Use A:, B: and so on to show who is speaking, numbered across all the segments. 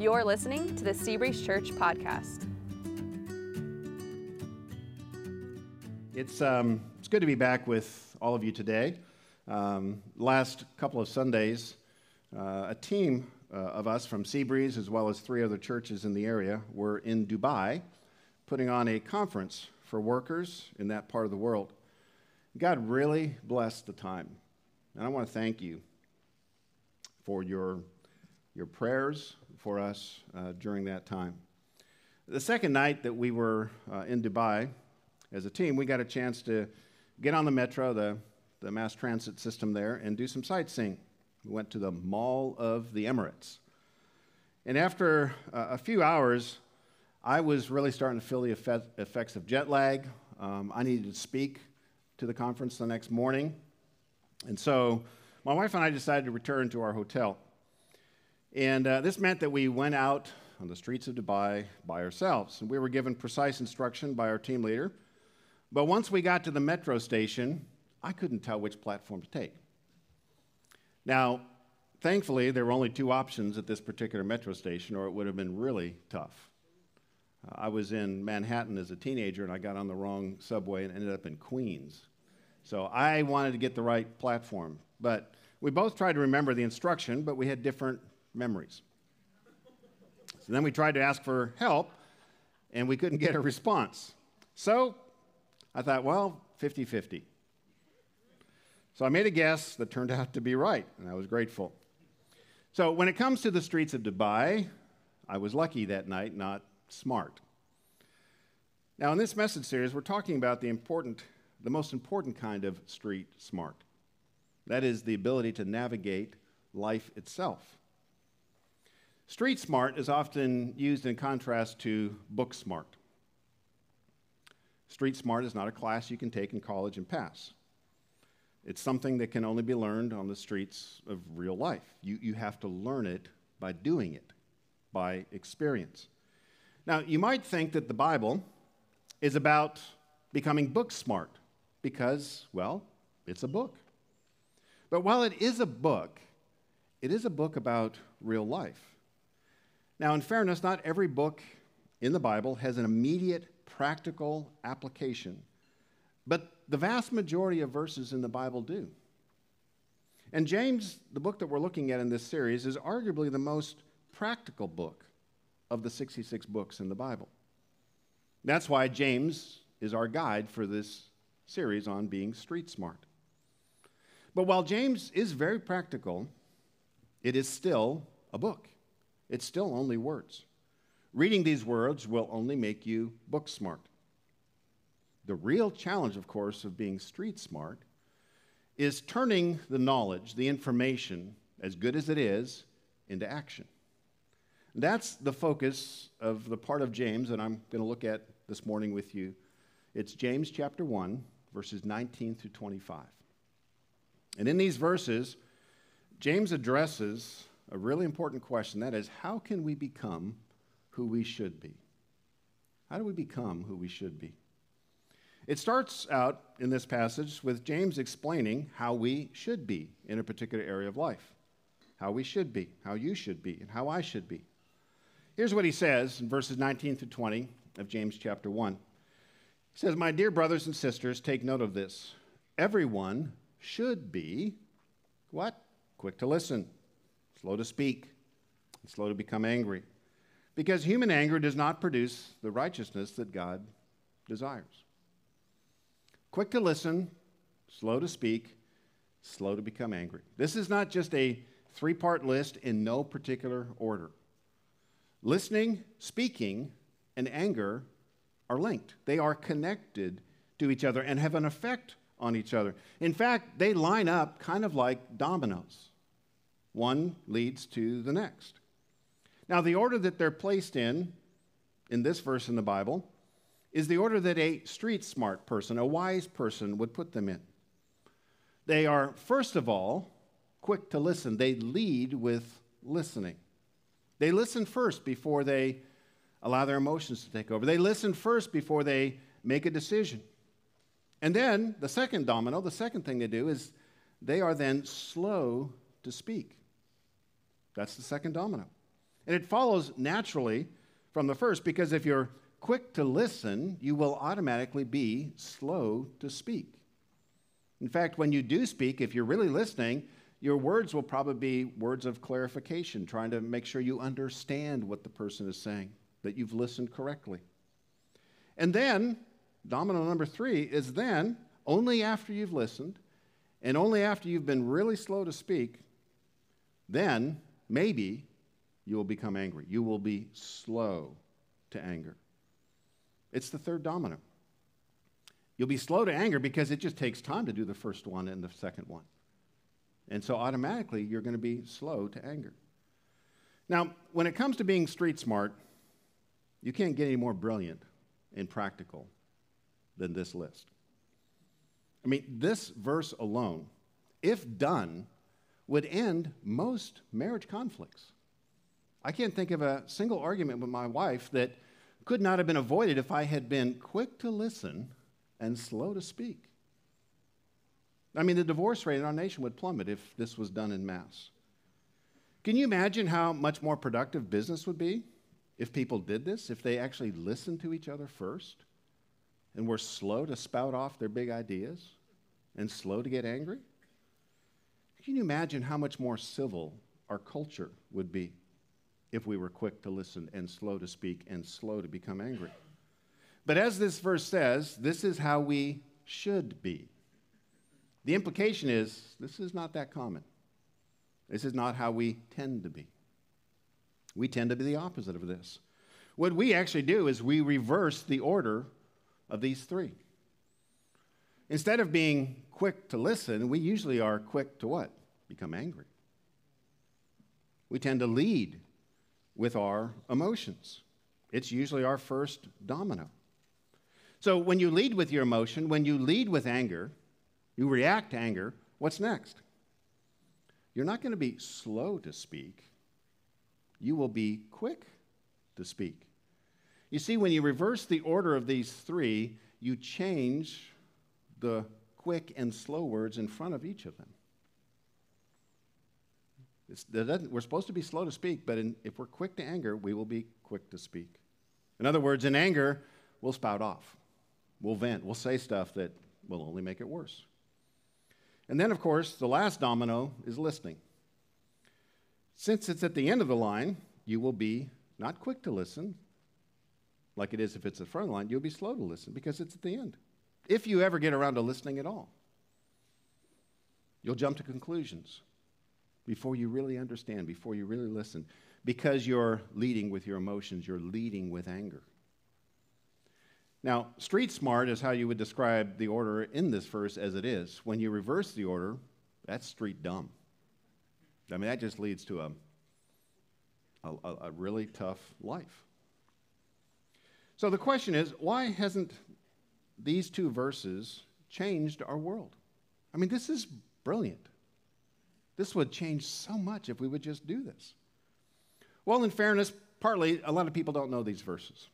A: You're listening to the Seabreeze Church podcast.
B: It's, um, it's good to be back with all of you today. Um, last couple of Sundays, uh, a team uh, of us from Seabreeze, as well as three other churches in the area, were in Dubai putting on a conference for workers in that part of the world. God really blessed the time. And I want to thank you for your, your prayers for us uh, during that time. The second night that we were uh, in Dubai as a team, we got a chance to get on the metro, the, the mass transit system there, and do some sightseeing. We went to the Mall of the Emirates. And after uh, a few hours, I was really starting to feel the effect, effects of jet lag. Um, I needed to speak to the conference the next morning. And so my wife and I decided to return to our hotel. And uh, this meant that we went out on the streets of Dubai by ourselves. And we were given precise instruction by our team leader. But once we got to the metro station, I couldn't tell which platform to take. Now, thankfully, there were only two options at this particular metro station, or it would have been really tough. Uh, I was in Manhattan as a teenager, and I got on the wrong subway and ended up in Queens. So I wanted to get the right platform. But we both tried to remember the instruction, but we had different memories. So then we tried to ask for help, and we couldn't get a response. So I thought, well, 50 50. So I made a guess that turned out to be right, and I was grateful. So when it comes to the streets of Dubai, I was lucky that night, not smart. Now, in this message series, we're talking about the important, the most important kind of street smart. That is the ability to navigate life itself. Street smart is often used in contrast to book smart. Street smart is not a class you can take in college and pass. It's something that can only be learned on the streets of real life. You, you have to learn it by doing it, by experience. Now, you might think that the Bible is about becoming book smart because, well, it's a book. But while it is a book, it is a book about real life. Now, in fairness, not every book in the Bible has an immediate practical application, but the vast majority of verses in the Bible do. And James, the book that we're looking at in this series, is arguably the most practical book of the 66 books in the Bible. That's why James is our guide for this series on being street smart. But while James is very practical, it is still a book. It's still only words. Reading these words will only make you book smart. The real challenge, of course, of being street smart is turning the knowledge, the information, as good as it is, into action. That's the focus of the part of James that I'm going to look at this morning with you. It's James chapter 1, verses 19 through 25. And in these verses, James addresses a really important question that is, how can we become who we should be? How do we become who we should be? It starts out in this passage with James explaining how we should be in a particular area of life, how we should be, how you should be, and how I should be. Here's what he says in verses 19 through 20 of James chapter 1. He says, My dear brothers and sisters, take note of this. Everyone should be what? Quick to listen, slow to speak, and slow to become angry. Because human anger does not produce the righteousness that God desires. Quick to listen, slow to speak, slow to become angry. This is not just a three part list in no particular order. Listening, speaking, and anger are linked, they are connected to each other and have an effect on each other. In fact, they line up kind of like dominoes. One leads to the next. Now, the order that they're placed in, in this verse in the Bible, is the order that a street smart person, a wise person, would put them in. They are, first of all, quick to listen. They lead with listening. They listen first before they allow their emotions to take over. They listen first before they make a decision. And then the second domino, the second thing they do is they are then slow to speak. That's the second domino. And it follows naturally from the first because if you're quick to listen, you will automatically be slow to speak. In fact, when you do speak, if you're really listening, your words will probably be words of clarification, trying to make sure you understand what the person is saying, that you've listened correctly. And then, domino number three is then, only after you've listened, and only after you've been really slow to speak, then maybe you will become angry. You will be slow to anger. It's the third domino. You'll be slow to anger because it just takes time to do the first one and the second one. And so automatically you're going to be slow to anger. Now, when it comes to being street smart, you can't get any more brilliant and practical than this list. I mean, this verse alone, if done, would end most marriage conflicts. I can't think of a single argument with my wife that could not have been avoided if I had been quick to listen and slow to speak. I mean, the divorce rate in our nation would plummet if this was done in mass. Can you imagine how much more productive business would be if people did this, if they actually listened to each other first and were slow to spout off their big ideas and slow to get angry? Can you imagine how much more civil our culture would be if we were quick to listen and slow to speak and slow to become angry? But as this verse says, this is how we should be. The implication is this is not that common. This is not how we tend to be. We tend to be the opposite of this. What we actually do is we reverse the order of these three. Instead of being quick to listen, we usually are quick to what? Become angry. We tend to lead with our emotions. It's usually our first domino. So when you lead with your emotion, when you lead with anger, you react to anger, what's next? You're not going to be slow to speak, you will be quick to speak. You see, when you reverse the order of these three, you change the quick and slow words in front of each of them. we're supposed to be slow to speak, but in, if we're quick to anger, we will be quick to speak. In other words, in anger, we'll spout off, we'll vent, we'll say stuff that will only make it worse. And then, of course, the last domino is listening. Since it's at the end of the line, you will be not quick to listen, like it is if it's the front of the line, you'll be slow to listen because it's at the end. If you ever get around to listening at all, you'll jump to conclusions before you really understand, before you really listen, because you're leading with your emotions, you're leading with anger. Now, street smart is how you would describe the order in this verse as it is. When you reverse the order, that's street dumb. I mean, that just leads to a, a, a really tough life. So the question is why hasn't these two verses changed our world? I mean, this is brilliant. This would change so much if we would just do this. Well, in fairness, partly a lot of people don't know these verses.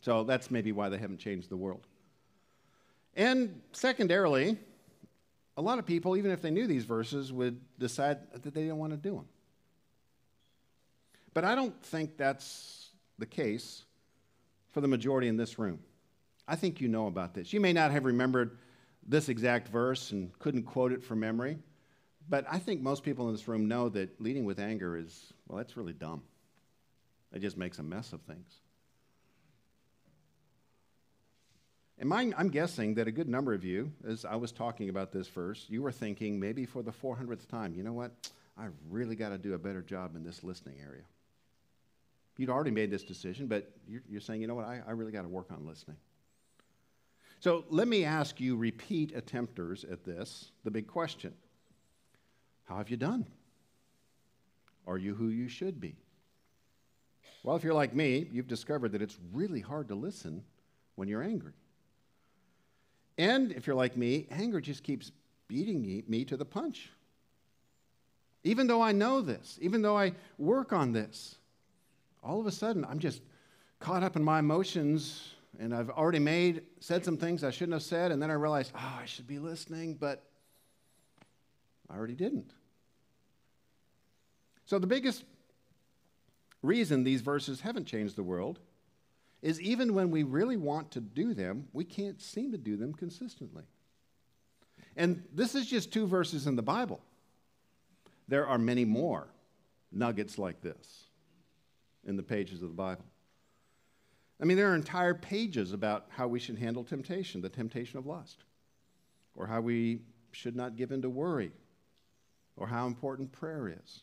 B: So that's maybe why they haven't changed the world. And secondarily, a lot of people, even if they knew these verses, would decide that they didn't want to do them. But I don't think that's the case for the majority in this room. I think you know about this. You may not have remembered this exact verse and couldn't quote it from memory, but I think most people in this room know that leading with anger is, well, that's really dumb. It just makes a mess of things. And I'm guessing that a good number of you, as I was talking about this verse, you were thinking maybe for the 400th time, you know what? I really got to do a better job in this listening area. You'd already made this decision, but you're, you're saying, you know what? I, I really got to work on listening. So let me ask you, repeat attempters at this, the big question How have you done? Are you who you should be? Well, if you're like me, you've discovered that it's really hard to listen when you're angry. And if you're like me, anger just keeps beating me to the punch. Even though I know this, even though I work on this, all of a sudden I'm just caught up in my emotions and I've already made, said some things I shouldn't have said, and then I realized, oh, I should be listening, but I already didn't. So the biggest reason these verses haven't changed the world is even when we really want to do them, we can't seem to do them consistently. And this is just two verses in the Bible. There are many more nuggets like this in the pages of the Bible. I mean, there are entire pages about how we should handle temptation, the temptation of lust, or how we should not give in to worry, or how important prayer is.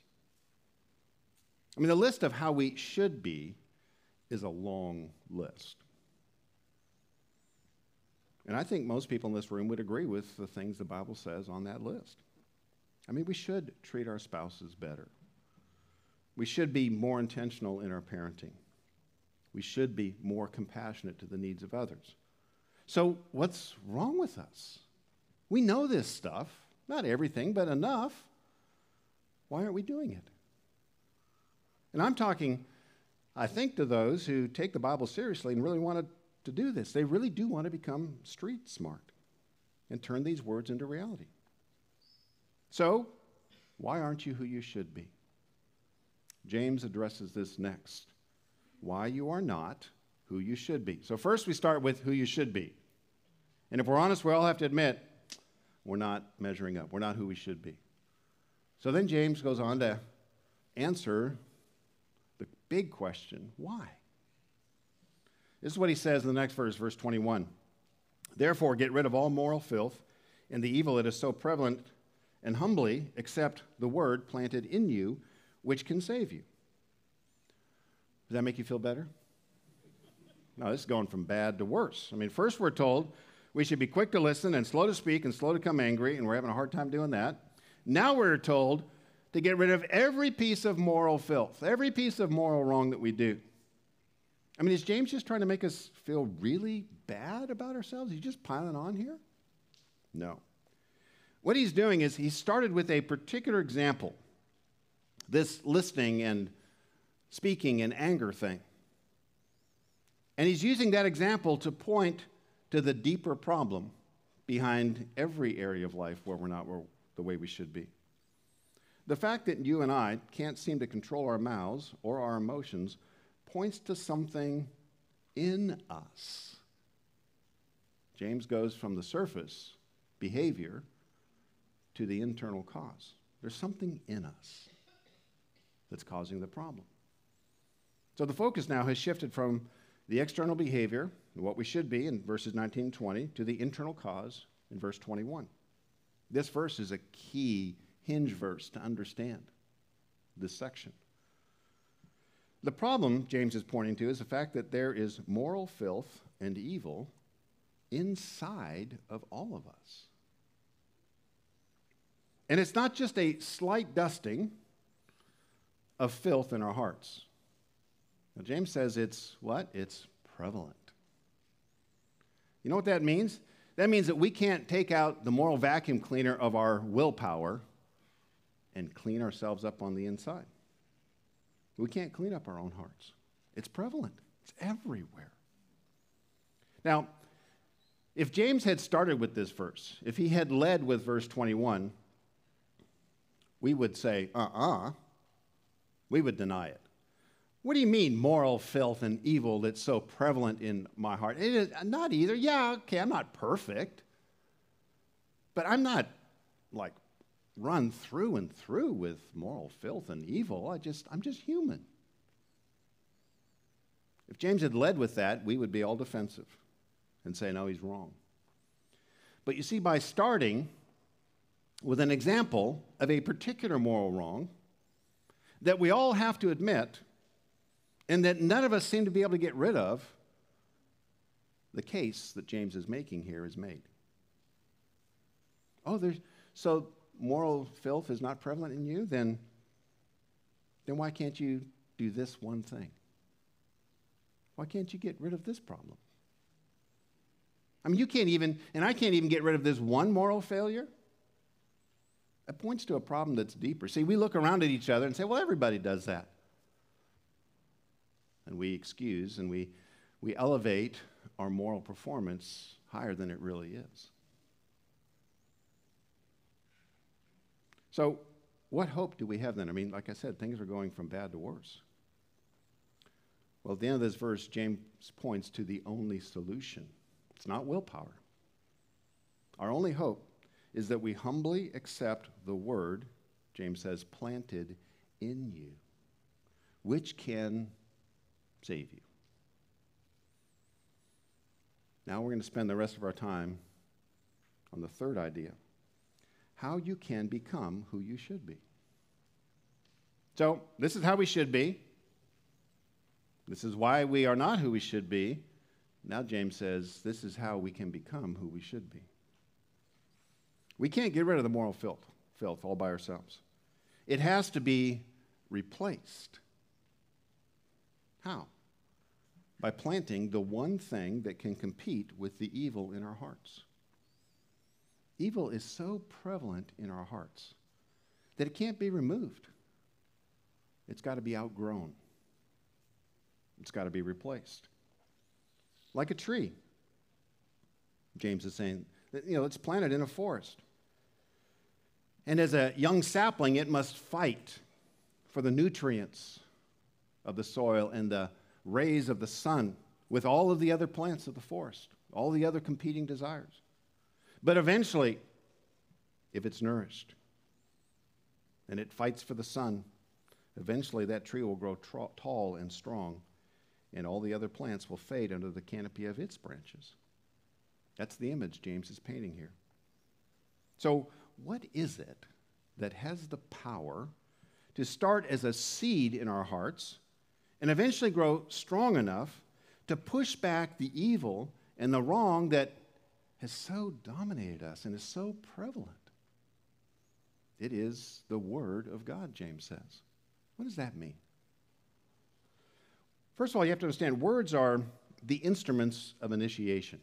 B: I mean, the list of how we should be is a long list. And I think most people in this room would agree with the things the Bible says on that list. I mean, we should treat our spouses better. We should be more intentional in our parenting. We should be more compassionate to the needs of others. So, what's wrong with us? We know this stuff, not everything, but enough. Why aren't we doing it? And I'm talking, I think, to those who take the Bible seriously and really want to do this. They really do want to become street smart and turn these words into reality. So, why aren't you who you should be? James addresses this next. Why you are not who you should be. So, first we start with who you should be. And if we're honest, we all have to admit we're not measuring up. We're not who we should be. So then James goes on to answer the big question why? This is what he says in the next verse, verse 21. Therefore, get rid of all moral filth and the evil that is so prevalent, and humbly accept the word planted in you, which can save you. Does that make you feel better? No, this is going from bad to worse. I mean, first we're told we should be quick to listen and slow to speak and slow to come angry, and we're having a hard time doing that. Now we're told to get rid of every piece of moral filth, every piece of moral wrong that we do. I mean, is James just trying to make us feel really bad about ourselves? He's just piling on here? No. What he's doing is he started with a particular example this listening and speaking and anger thing. And he's using that example to point to the deeper problem behind every area of life where we're not the way we should be. The fact that you and I can't seem to control our mouths or our emotions points to something in us. James goes from the surface behavior to the internal cause. There's something in us that's causing the problem. So the focus now has shifted from the external behavior, what we should be in verses 19 and 20, to the internal cause in verse 21. This verse is a key hinge verse to understand this section. The problem James is pointing to is the fact that there is moral filth and evil inside of all of us. And it's not just a slight dusting of filth in our hearts. Now, James says it's what? It's prevalent. You know what that means? That means that we can't take out the moral vacuum cleaner of our willpower and clean ourselves up on the inside. We can't clean up our own hearts. It's prevalent, it's everywhere. Now, if James had started with this verse, if he had led with verse 21, we would say, uh uh-uh. uh, we would deny it. What do you mean, moral filth and evil that's so prevalent in my heart? It is uh, not either. Yeah, okay, I'm not perfect, but I'm not like run through and through with moral filth and evil. I just, I'm just human. If James had led with that, we would be all defensive and say, no, he's wrong. But you see, by starting with an example of a particular moral wrong that we all have to admit and that none of us seem to be able to get rid of, the case that James is making here is made. Oh, there's, so moral filth is not prevalent in you, then, then why can't you do this one thing? Why can't you get rid of this problem? I mean, you can't even, and I can't even get rid of this one moral failure. It points to a problem that's deeper. See, we look around at each other and say, well, everybody does that. And we excuse and we, we elevate our moral performance higher than it really is. So, what hope do we have then? I mean, like I said, things are going from bad to worse. Well, at the end of this verse, James points to the only solution. It's not willpower. Our only hope is that we humbly accept the word, James says, planted in you, which can save you. Now we're going to spend the rest of our time on the third idea how you can become who you should be. So, this is how we should be. This is why we are not who we should be. Now, James says, this is how we can become who we should be. We can't get rid of the moral filth, filth all by ourselves. It has to be replaced. How? By planting the one thing that can compete with the evil in our hearts. Evil is so prevalent in our hearts that it can't be removed. It's got to be outgrown. It's got to be replaced. Like a tree. James is saying, you know, it's planted in a forest. And as a young sapling, it must fight for the nutrients of the soil and the rays of the sun with all of the other plants of the forest, all the other competing desires. But eventually, if it's nourished and it fights for the sun, eventually that tree will grow tra- tall and strong, and all the other plants will fade under the canopy of its branches. That's the image James is painting here. So, what is it that has the power to start as a seed in our hearts and eventually grow strong enough to push back the evil and the wrong that has so dominated us and is so prevalent. It is the Word of God, James says. What does that mean? First of all, you have to understand words are the instruments of initiation.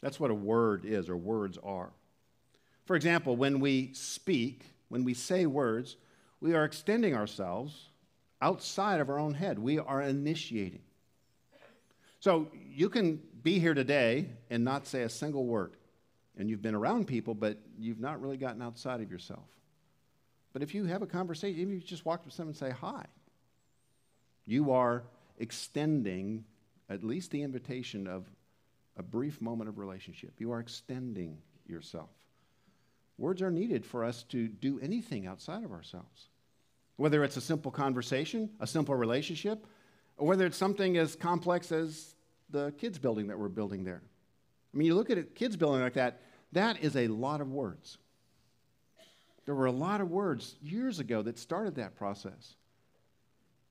B: That's what a word is, or words are. For example, when we speak, when we say words, we are extending ourselves outside of our own head. We are initiating. So you can be here today and not say a single word. And you've been around people, but you've not really gotten outside of yourself. But if you have a conversation, even if you just walk up to someone and say hi, you are extending at least the invitation of a brief moment of relationship. You are extending yourself. Words are needed for us to do anything outside of ourselves. Whether it's a simple conversation, a simple relationship, or whether it's something as complex as the kids' building that we're building there. I mean, you look at a kids' building like that, that is a lot of words. There were a lot of words years ago that started that process.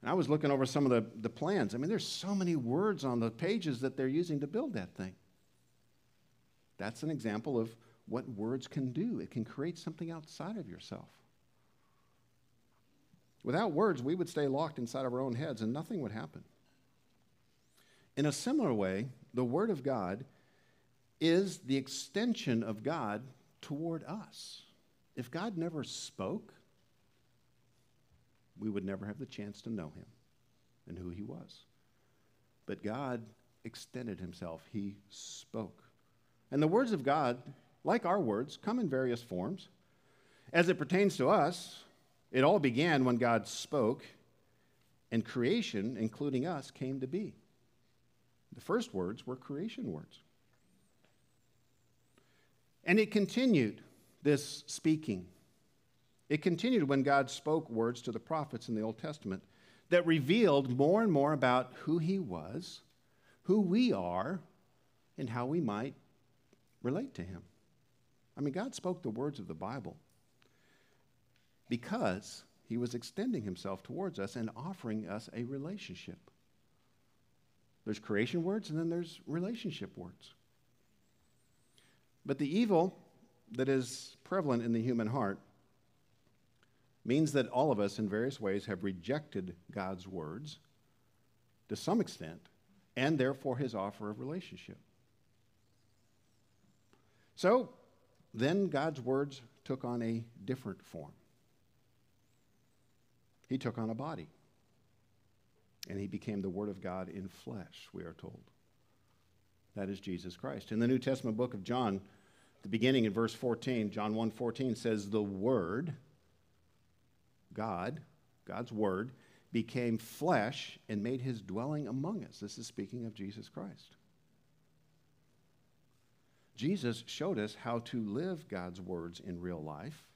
B: And I was looking over some of the, the plans. I mean, there's so many words on the pages that they're using to build that thing. That's an example of what words can do. It can create something outside of yourself. Without words, we would stay locked inside of our own heads and nothing would happen. In a similar way, the Word of God is the extension of God toward us. If God never spoke, we would never have the chance to know him and who he was. But God extended himself, he spoke. And the words of God, like our words, come in various forms. As it pertains to us, it all began when God spoke, and creation, including us, came to be. The first words were creation words. And it continued, this speaking. It continued when God spoke words to the prophets in the Old Testament that revealed more and more about who He was, who we are, and how we might relate to Him. I mean, God spoke the words of the Bible because He was extending Himself towards us and offering us a relationship. There's creation words and then there's relationship words. But the evil that is prevalent in the human heart means that all of us, in various ways, have rejected God's words to some extent, and therefore his offer of relationship. So then God's words took on a different form. He took on a body. And he became the Word of God in flesh, we are told. That is Jesus Christ. In the New Testament book of John, the beginning in verse 14, John 1 14 says, The Word, God, God's Word, became flesh and made his dwelling among us. This is speaking of Jesus Christ. Jesus showed us how to live God's words in real life.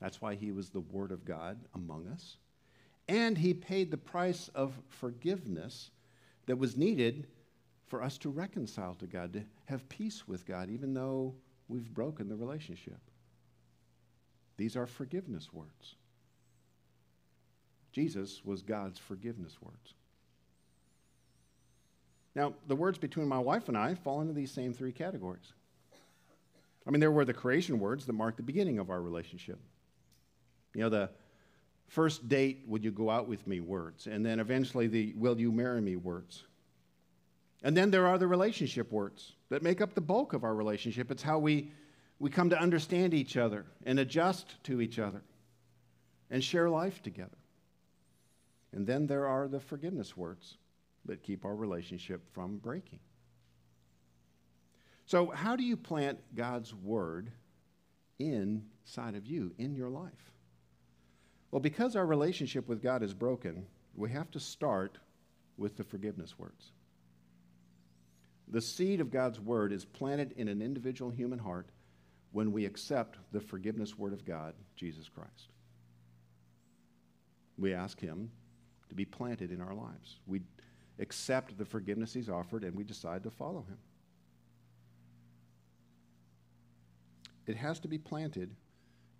B: That's why he was the Word of God among us. And he paid the price of forgiveness that was needed for us to reconcile to God, to have peace with God, even though we've broken the relationship. These are forgiveness words. Jesus was God's forgiveness words. Now, the words between my wife and I fall into these same three categories. I mean, there were the creation words that marked the beginning of our relationship. You know, the first date, would you go out with me words, and then eventually the will you marry me words. And then there are the relationship words that make up the bulk of our relationship. It's how we, we come to understand each other and adjust to each other and share life together. And then there are the forgiveness words that keep our relationship from breaking. So, how do you plant God's word inside of you, in your life? Well, because our relationship with God is broken, we have to start with the forgiveness words. The seed of God's word is planted in an individual human heart when we accept the forgiveness word of God, Jesus Christ. We ask Him to be planted in our lives. We accept the forgiveness He's offered and we decide to follow Him. It has to be planted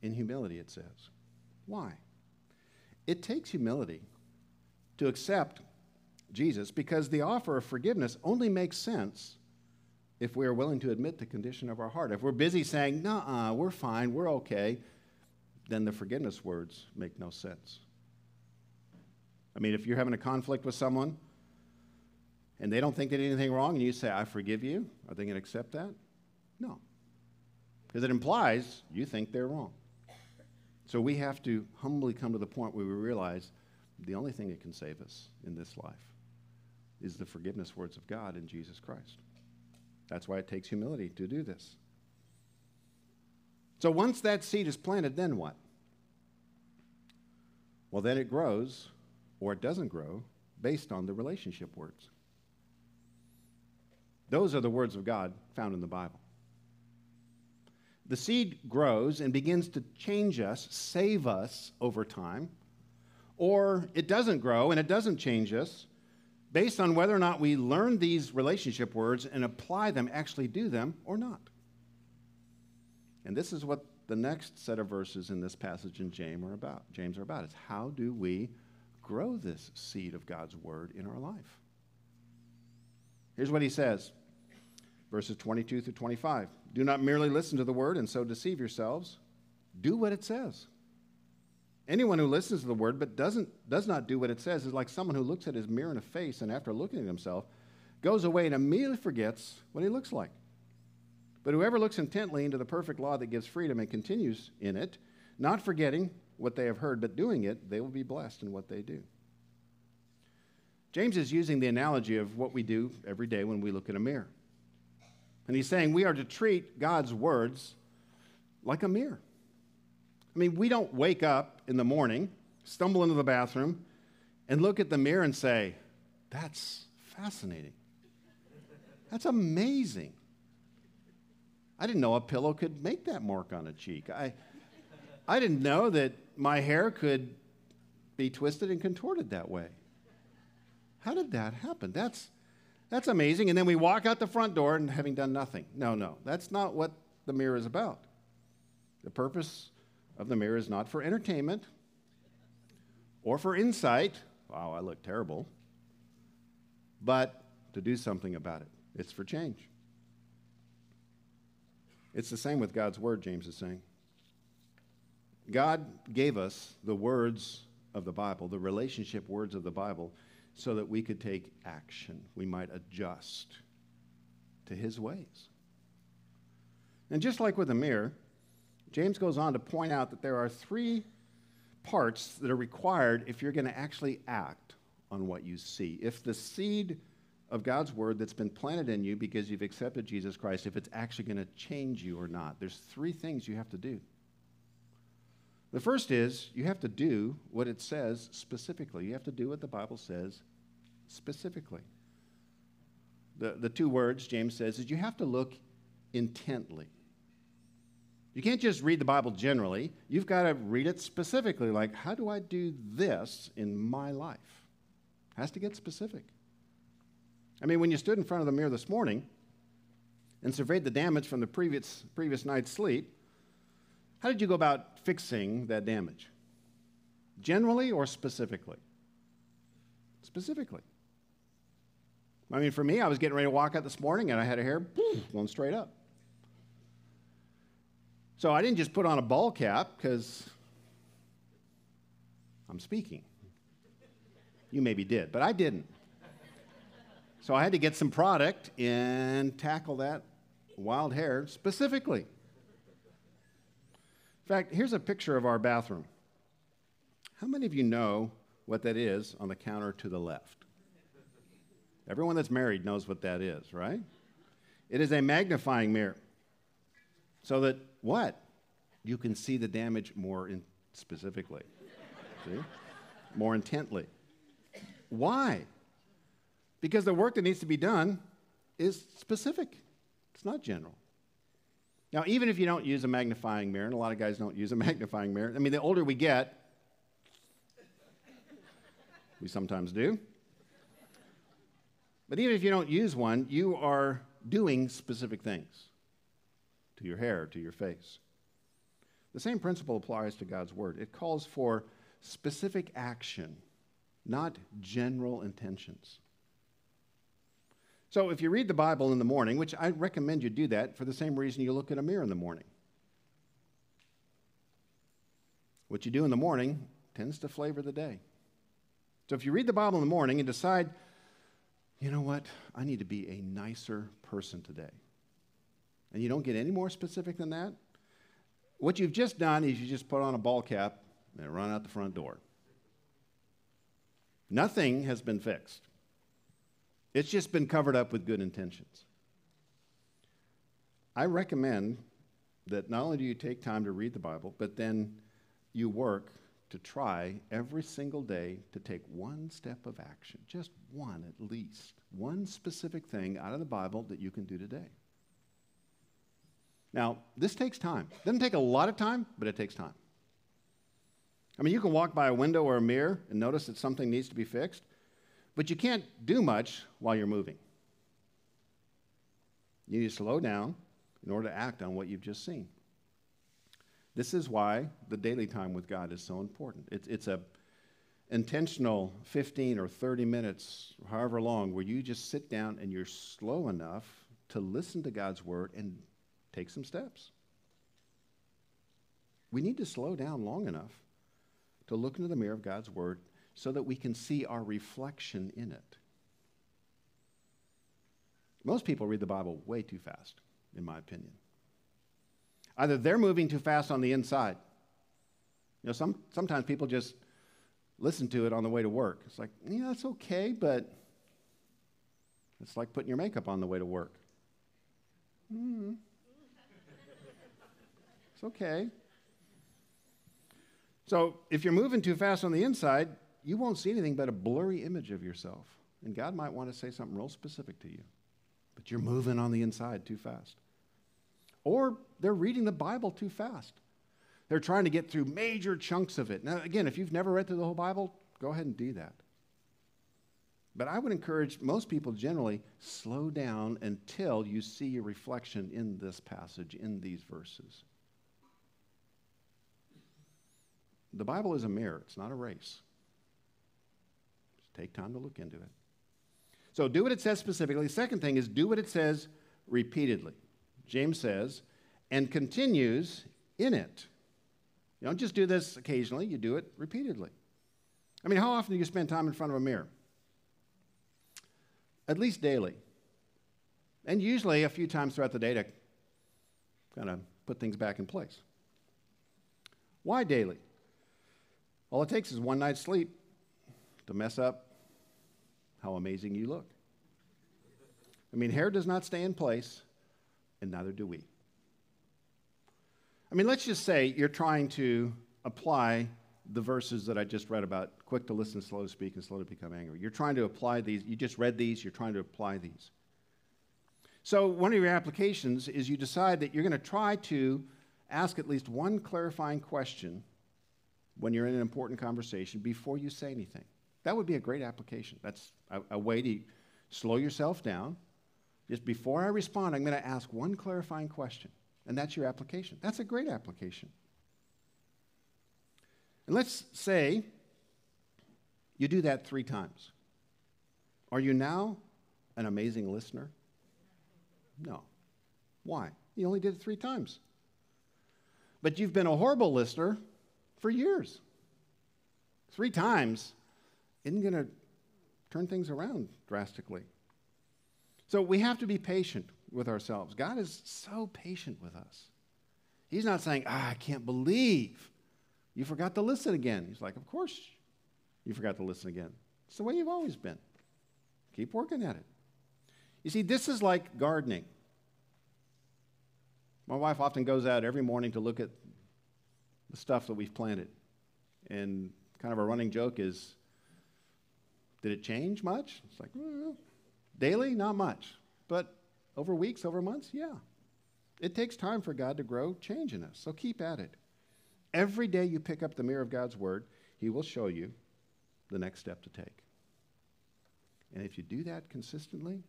B: in humility, it says. Why? It takes humility to accept Jesus because the offer of forgiveness only makes sense if we are willing to admit the condition of our heart. If we're busy saying, nah, we're fine, we're okay, then the forgiveness words make no sense. I mean, if you're having a conflict with someone and they don't think they did anything wrong and you say, I forgive you, are they going to accept that? No. Because it implies you think they're wrong. So we have to humbly come to the point where we realize the only thing that can save us in this life is the forgiveness words of God in Jesus Christ. That's why it takes humility to do this. So once that seed is planted, then what? Well, then it grows or it doesn't grow based on the relationship words. Those are the words of God found in the Bible. The seed grows and begins to change us, save us over time, or it doesn't grow and it doesn't change us based on whether or not we learn these relationship words and apply them, actually do them, or not. And this is what the next set of verses in this passage in James are about. James are about. It's how do we grow this seed of God's word in our life? Here's what he says verses 22 through 25. Do not merely listen to the word and so deceive yourselves. Do what it says. Anyone who listens to the word but doesn't, does not do what it says is like someone who looks at his mirror in the face and after looking at himself goes away and immediately forgets what he looks like. But whoever looks intently into the perfect law that gives freedom and continues in it, not forgetting what they have heard but doing it, they will be blessed in what they do. James is using the analogy of what we do every day when we look in a mirror. And he's saying we are to treat God's words like a mirror. I mean, we don't wake up in the morning, stumble into the bathroom, and look at the mirror and say, That's fascinating. That's amazing. I didn't know a pillow could make that mark on a cheek. I, I didn't know that my hair could be twisted and contorted that way. How did that happen? That's, that's amazing. And then we walk out the front door and having done nothing. No, no, that's not what the mirror is about. The purpose of the mirror is not for entertainment or for insight. Wow, I look terrible. But to do something about it. It's for change. It's the same with God's word, James is saying. God gave us the words of the Bible, the relationship words of the Bible, so that we could take action. We might adjust to his ways. And just like with a mirror, James goes on to point out that there are three parts that are required if you're going to actually act on what you see. If the seed of God's word that's been planted in you because you've accepted Jesus Christ, if it's actually going to change you or not, there's three things you have to do. The first is you have to do what it says specifically. You have to do what the Bible says specifically. The, the two words James says is you have to look intently. You can't just read the Bible generally. You've got to read it specifically. Like, how do I do this in my life? It has to get specific. I mean, when you stood in front of the mirror this morning and surveyed the damage from the previous, previous night's sleep, how did you go about fixing that damage? Generally or specifically? Specifically. I mean, for me, I was getting ready to walk out this morning and I had a hair going straight up. So I didn't just put on a ball cap because I'm speaking. You maybe did, but I didn't. So I had to get some product and tackle that wild hair specifically. In fact, here's a picture of our bathroom. How many of you know what that is on the counter to the left? Everyone that's married knows what that is, right? It is a magnifying mirror. So that what? You can see the damage more in specifically. see? More intently. Why? Because the work that needs to be done is specific. It's not general. Now, even if you don't use a magnifying mirror, and a lot of guys don't use a magnifying mirror, I mean, the older we get, we sometimes do. But even if you don't use one, you are doing specific things to your hair, to your face. The same principle applies to God's Word. It calls for specific action, not general intentions. So if you read the Bible in the morning, which I recommend you do that for the same reason you look at a mirror in the morning, what you do in the morning tends to flavor the day. So if you read the Bible in the morning and decide, you know what, I need to be a nicer person today, and you don't get any more specific than that, what you've just done is you just put on a ball cap and run out the front door. Nothing has been fixed. It's just been covered up with good intentions. I recommend that not only do you take time to read the Bible, but then you work to try every single day to take one step of action, just one at least, one specific thing out of the Bible that you can do today. Now, this takes time. It doesn't take a lot of time, but it takes time. I mean, you can walk by a window or a mirror and notice that something needs to be fixed, but you can't do much while you're moving. You need to slow down in order to act on what you've just seen. This is why the daily time with God is so important. It's, it's a intentional 15 or 30 minutes, however long, where you just sit down and you're slow enough to listen to God's word and take some steps. We need to slow down long enough to look into the mirror of God's word so that we can see our reflection in it. Most people read the Bible way too fast, in my opinion. Either they're moving too fast on the inside. You know, some, sometimes people just listen to it on the way to work. It's like, yeah, that's okay, but it's like putting your makeup on the way to work. Mm. It's okay. So if you're moving too fast on the inside, you won't see anything but a blurry image of yourself. And God might want to say something real specific to you, but you're moving on the inside too fast. Or they're reading the Bible too fast. They're trying to get through major chunks of it. Now, again, if you've never read through the whole Bible, go ahead and do that. But I would encourage most people generally slow down until you see your reflection in this passage, in these verses. The Bible is a mirror, it's not a race. Take time to look into it. So do what it says specifically. Second thing is do what it says repeatedly. James says, and continues in it. You don't just do this occasionally, you do it repeatedly. I mean, how often do you spend time in front of a mirror? At least daily. And usually a few times throughout the day to kind of put things back in place. Why daily? All it takes is one night's sleep to mess up how amazing you look. I mean, hair does not stay in place, and neither do we. I mean, let's just say you're trying to apply the verses that I just read about quick to listen, slow to speak, and slow to become angry. You're trying to apply these. You just read these, you're trying to apply these. So, one of your applications is you decide that you're going to try to ask at least one clarifying question when you're in an important conversation before you say anything. That would be a great application. That's a, a way to slow yourself down. Just before I respond, I'm going to ask one clarifying question, and that's your application. That's a great application. And let's say you do that three times. Are you now an amazing listener? No. Why? You only did it three times. But you've been a horrible listener for years. Three times isn't going to turn things around drastically. So we have to be patient with ourselves. God is so patient with us. He's not saying, ah, I can't believe you forgot to listen again. He's like, Of course you forgot to listen again. It's the way you've always been. Keep working at it. You see, this is like gardening. My wife often goes out every morning to look at the stuff that we've planted. And kind of a running joke is did it change much? It's like, daily, not much. But over weeks, over months, yeah. It takes time for God to grow change in us. So keep at it. Every day you pick up the mirror of God's Word, He will show you the next step to take. And if you do that consistently,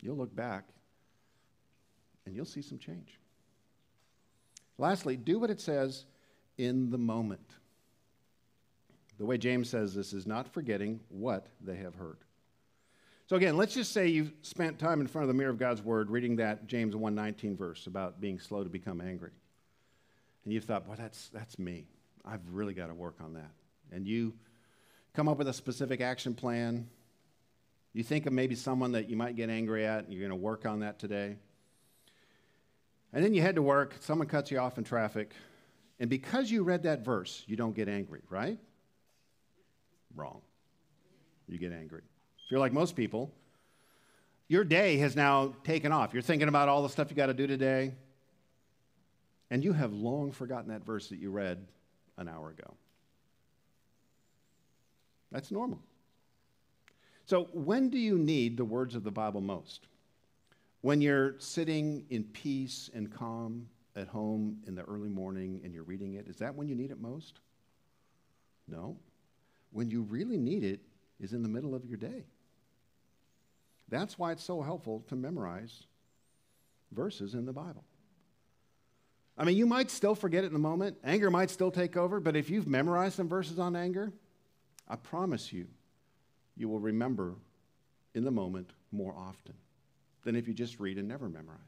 B: you'll look back and you'll see some change. Lastly, do what it says in the moment. The way James says this is not forgetting what they have heard. So again, let's just say you've spent time in front of the mirror of God's word reading that James 1:19 verse about being slow to become angry and you've thought, boy, that's, that's me. I've really got to work on that. And you come up with a specific action plan. You think of maybe someone that you might get angry at, and you're going to work on that today. And then you head to work, someone cuts you off in traffic, and because you read that verse, you don't get angry, right? Wrong. You get angry. If you're like most people, your day has now taken off. You're thinking about all the stuff you got to do today and you have long forgotten that verse that you read an hour ago. That's normal. So, when do you need the words of the Bible most? When you're sitting in peace and calm at home in the early morning and you're reading it, is that when you need it most? No. When you really need it is in the middle of your day. That's why it's so helpful to memorize verses in the Bible. I mean, you might still forget it in the moment. Anger might still take over, but if you've memorized some verses on anger, I promise you, you will remember in the moment more often than if you just read and never memorize.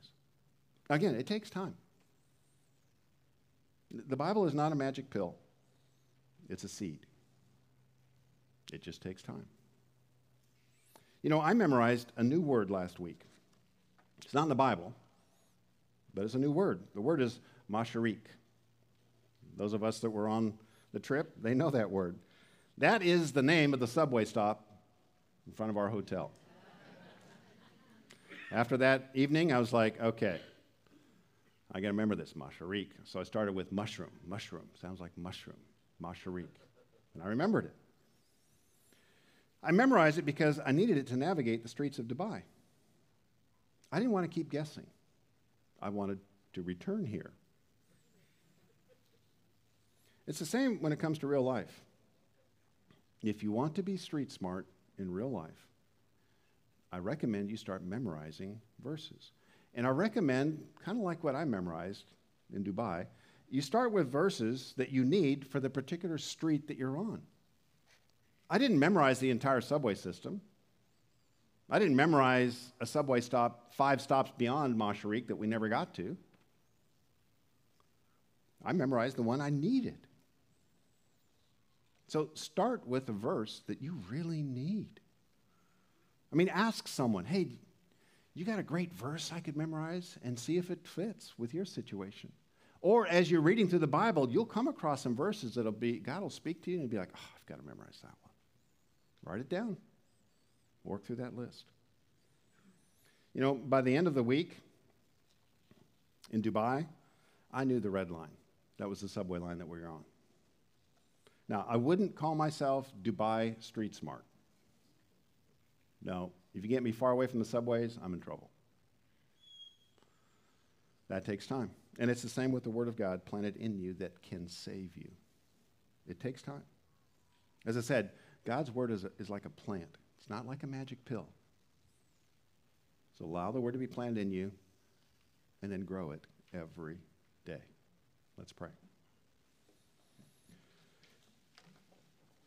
B: Again, it takes time. The Bible is not a magic pill, it's a seed. It just takes time. You know, I memorized a new word last week. It's not in the Bible, but it's a new word. The word is Mashreq. Those of us that were on the trip, they know that word. That is the name of the subway stop in front of our hotel. After that evening, I was like, okay, I got to remember this, Mashreq. So I started with mushroom. Mushroom. Sounds like mushroom. Mashreq. And I remembered it. I memorized it because I needed it to navigate the streets of Dubai. I didn't want to keep guessing. I wanted to return here. It's the same when it comes to real life. If you want to be street smart in real life, I recommend you start memorizing verses. And I recommend, kind of like what I memorized in Dubai, you start with verses that you need for the particular street that you're on. I didn't memorize the entire subway system. I didn't memorize a subway stop five stops beyond Mashreq that we never got to. I memorized the one I needed. So start with a verse that you really need. I mean, ask someone, hey, you got a great verse I could memorize and see if it fits with your situation. Or as you're reading through the Bible, you'll come across some verses that'll be, God will speak to you and be like, oh, I've got to memorize that one. Write it down. Work through that list. You know, by the end of the week in Dubai, I knew the red line. That was the subway line that we were on. Now, I wouldn't call myself Dubai street smart. No, if you get me far away from the subways, I'm in trouble. That takes time. And it's the same with the Word of God planted in you that can save you. It takes time. As I said, God's Word is, a, is like a plant, it's not like a magic pill. So allow the Word to be planted in you and then grow it every day. Let's pray.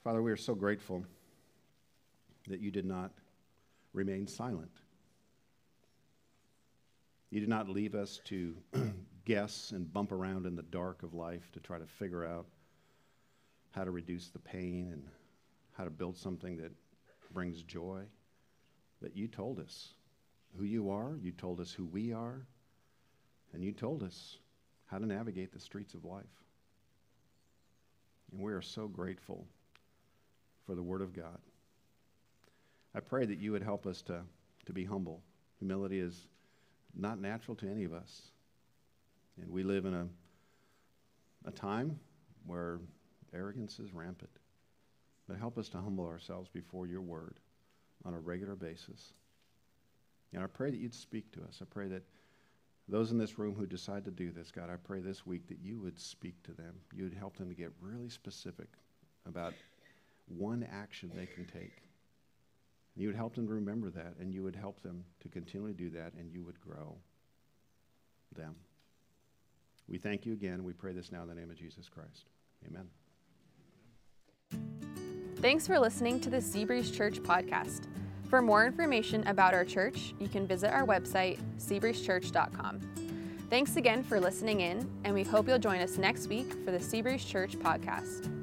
B: Father, we are so grateful that you did not remain silent. You did not leave us to guess and bump around in the dark of life to try to figure out how to reduce the pain and how to build something that brings joy. That you told us who you are, you told us who we are, and you told us how to navigate the streets of life. And we are so grateful for the Word of God. I pray that you would help us to, to be humble. Humility is not natural to any of us. And we live in a, a time where arrogance is rampant. But help us to humble ourselves before your word on a regular basis. And I pray that you'd speak to us. I pray that those in this room who decide to do this, God, I pray this week that you would speak to them. You would help them to get really specific about one action they can take. You would help them to remember that, and you would help them to continually do that, and you would grow them. We thank you again. We pray this now in the name of Jesus Christ. Amen.
A: Thanks for listening to the Seabreeze Church podcast. For more information about our church, you can visit our website, seabreezechurch.com. Thanks again for listening in, and we hope you'll join us next week for the Seabreeze Church podcast.